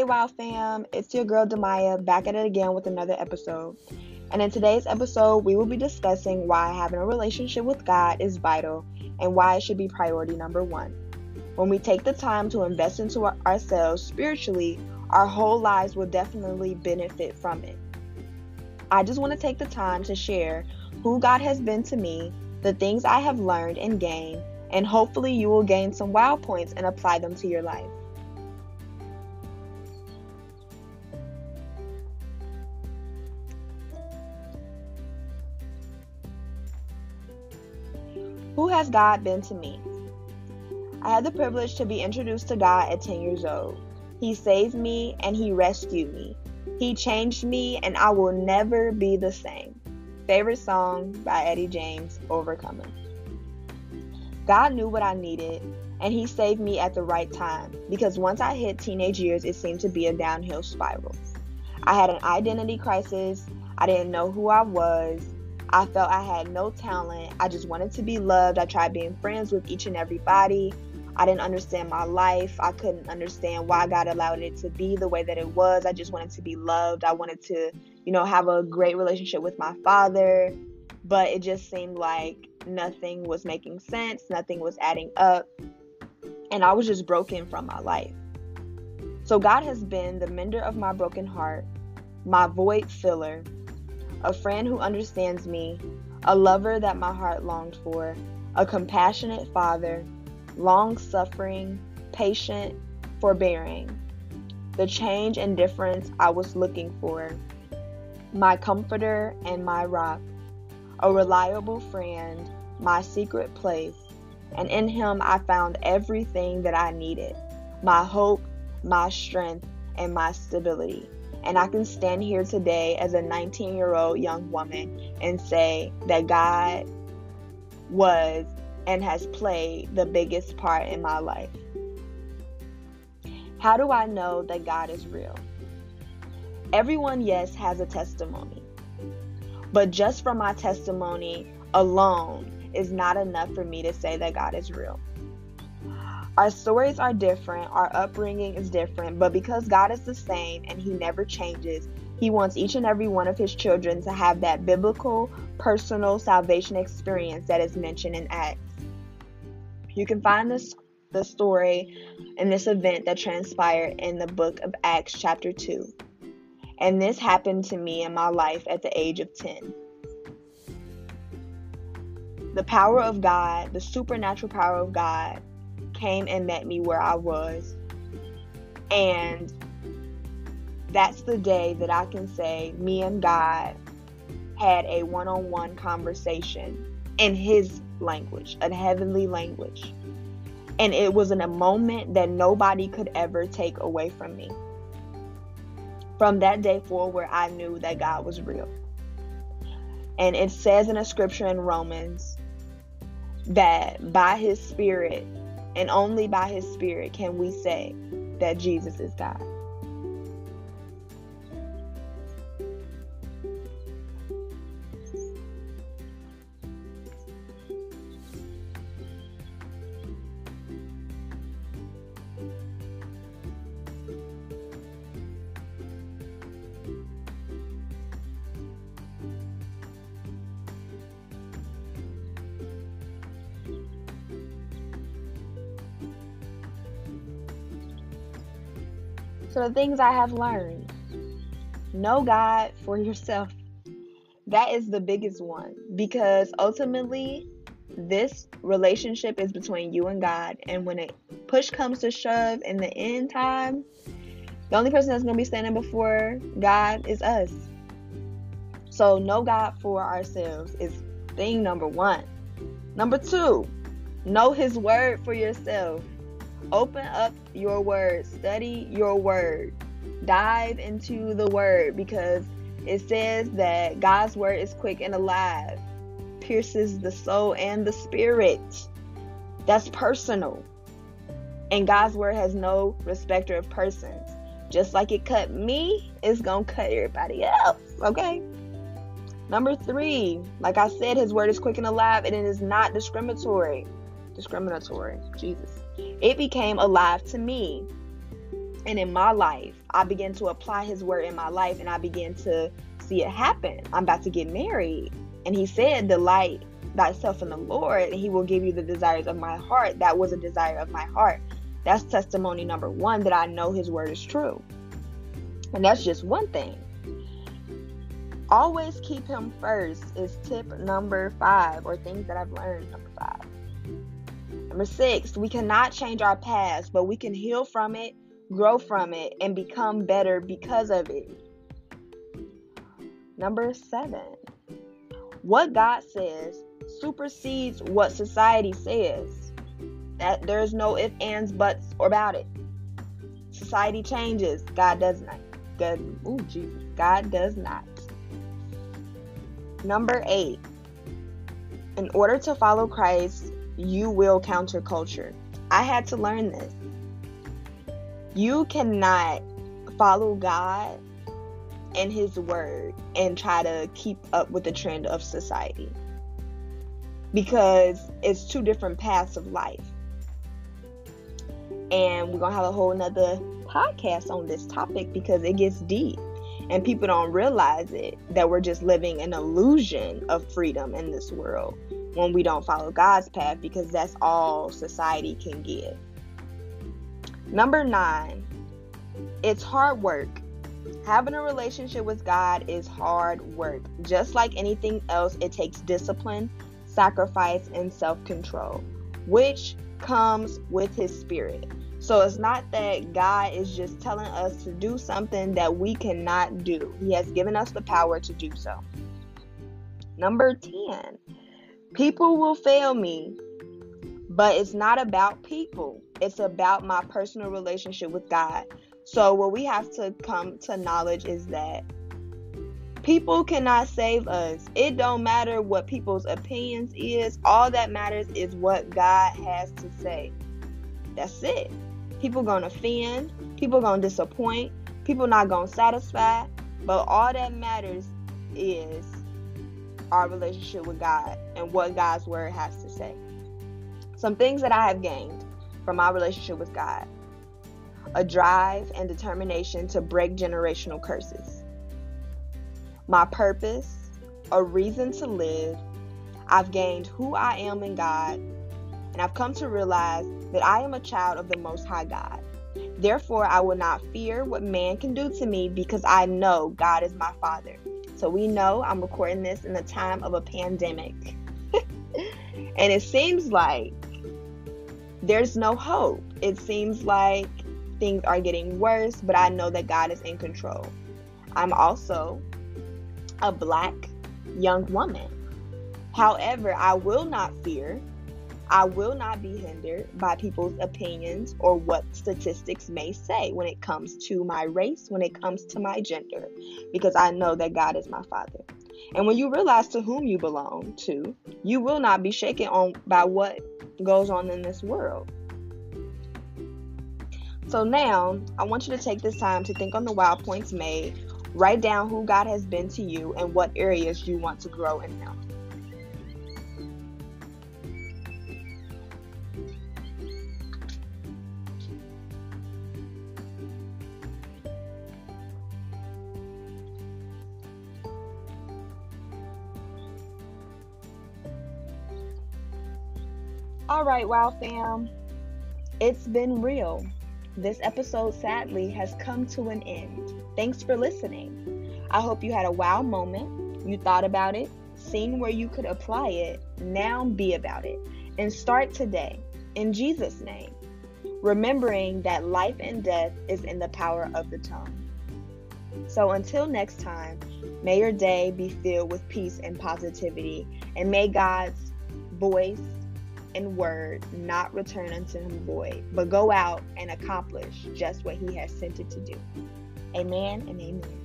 Hey, Wow fam, it's your girl Demyah back at it again with another episode. And in today's episode, we will be discussing why having a relationship with God is vital and why it should be priority number one. When we take the time to invest into ourselves spiritually, our whole lives will definitely benefit from it. I just want to take the time to share who God has been to me, the things I have learned and gained, and hopefully you will gain some wow points and apply them to your life. Who has God been to me? I had the privilege to be introduced to God at 10 years old. He saved me and He rescued me. He changed me, and I will never be the same. Favorite song by Eddie James, Overcoming. God knew what I needed, and He saved me at the right time because once I hit teenage years, it seemed to be a downhill spiral. I had an identity crisis. I didn't know who I was. I felt I had no talent. I just wanted to be loved. I tried being friends with each and everybody. I didn't understand my life. I couldn't understand why God allowed it to be the way that it was. I just wanted to be loved. I wanted to, you know, have a great relationship with my father. But it just seemed like nothing was making sense, nothing was adding up. And I was just broken from my life. So God has been the mender of my broken heart, my void filler, a friend who understands me, a lover that my heart longed for, a compassionate father, long suffering, patient, forbearing, the change and difference I was looking for, my comforter and my rock, a reliable friend, my secret place, and in him I found everything that I needed. My hope, my strength, and my stability. And I can stand here today as a 19 year old young woman and say that God was and has played the biggest part in my life. How do I know that God is real? Everyone, yes, has a testimony. But just from my testimony alone is not enough for me to say that God is real. Our stories are different, our upbringing is different, but because God is the same and He never changes, He wants each and every one of His children to have that biblical, personal salvation experience that is mentioned in Acts. You can find this the story and this event that transpired in the book of Acts chapter 2. And this happened to me in my life at the age of 10. The power of God, the supernatural power of God, came and met me where I was. And that's the day that I can say me and God had a one on one conversation in His language, a heavenly language. And it was in a moment that nobody could ever take away from me. From that day forward, I knew that God was real. And it says in a scripture in Romans that by his spirit and only by his spirit can we say that Jesus is God. So, the things I have learned know God for yourself. That is the biggest one because ultimately, this relationship is between you and God. And when it push comes to shove in the end time, the only person that's going to be standing before God is us. So, know God for ourselves is thing number one. Number two, know His word for yourself. Open up your word, study your word, dive into the word because it says that God's word is quick and alive, pierces the soul and the spirit. That's personal. And God's word has no respecter of persons. Just like it cut me, it's going to cut everybody else. Okay? Number three, like I said, his word is quick and alive and it is not discriminatory. Discriminatory. Jesus. It became alive to me. and in my life, I began to apply his word in my life and I began to see it happen. I'm about to get married. And he said, Delight thyself in the Lord, and he will give you the desires of my heart. That was a desire of my heart. That's testimony number one that I know his word is true. And that's just one thing. Always keep him first is tip number five, or things that I've learned. Number five. Number six, we cannot change our past, but we can heal from it, grow from it, and become better because of it. Number seven, what God says supersedes what society says. That there's no if, ands, buts, or about it. Society changes. God does not. God, ooh, Jesus. God does not. Number eight. In order to follow Christ, you will counter culture. I had to learn this. You cannot follow God and His Word and try to keep up with the trend of society because it's two different paths of life. And we're going to have a whole nother podcast on this topic because it gets deep and people don't realize it that we're just living an illusion of freedom in this world when we don't follow God's path because that's all society can give. Number nine, it's hard work. Having a relationship with God is hard work. Just like anything else, it takes discipline, sacrifice, and self control, which comes with His Spirit. So it's not that God is just telling us to do something that we cannot do. He has given us the power to do so. Number 10. People will fail me, but it's not about people. It's about my personal relationship with God. So what we have to come to knowledge is that people cannot save us. It don't matter what people's opinions is. All that matters is what God has to say. That's it. People gonna offend, people gonna disappoint, people not gonna satisfy, but all that matters is our relationship with God and what God's word has to say. Some things that I have gained from my relationship with God a drive and determination to break generational curses, my purpose, a reason to live. I've gained who I am in God and I've come to realize that I am a child of the Most High God. Therefore, I will not fear what man can do to me because I know God is my Father. So we know I'm recording this in the time of a pandemic. and it seems like there's no hope. It seems like things are getting worse, but I know that God is in control. I'm also a black young woman. However, I will not fear I will not be hindered by people's opinions or what statistics may say when it comes to my race, when it comes to my gender, because I know that God is my Father. And when you realize to whom you belong to, you will not be shaken on by what goes on in this world. So now, I want you to take this time to think on the wow points made, write down who God has been to you and what areas you want to grow in Him. All right, Wow fam. It's been real. This episode sadly has come to an end. Thanks for listening. I hope you had a wow moment. You thought about it, seen where you could apply it. Now be about it and start today in Jesus' name. Remembering that life and death is in the power of the tongue. So until next time, may your day be filled with peace and positivity, and may God's voice and word not return unto him void, but go out and accomplish just what he has sent it to do. Amen and amen.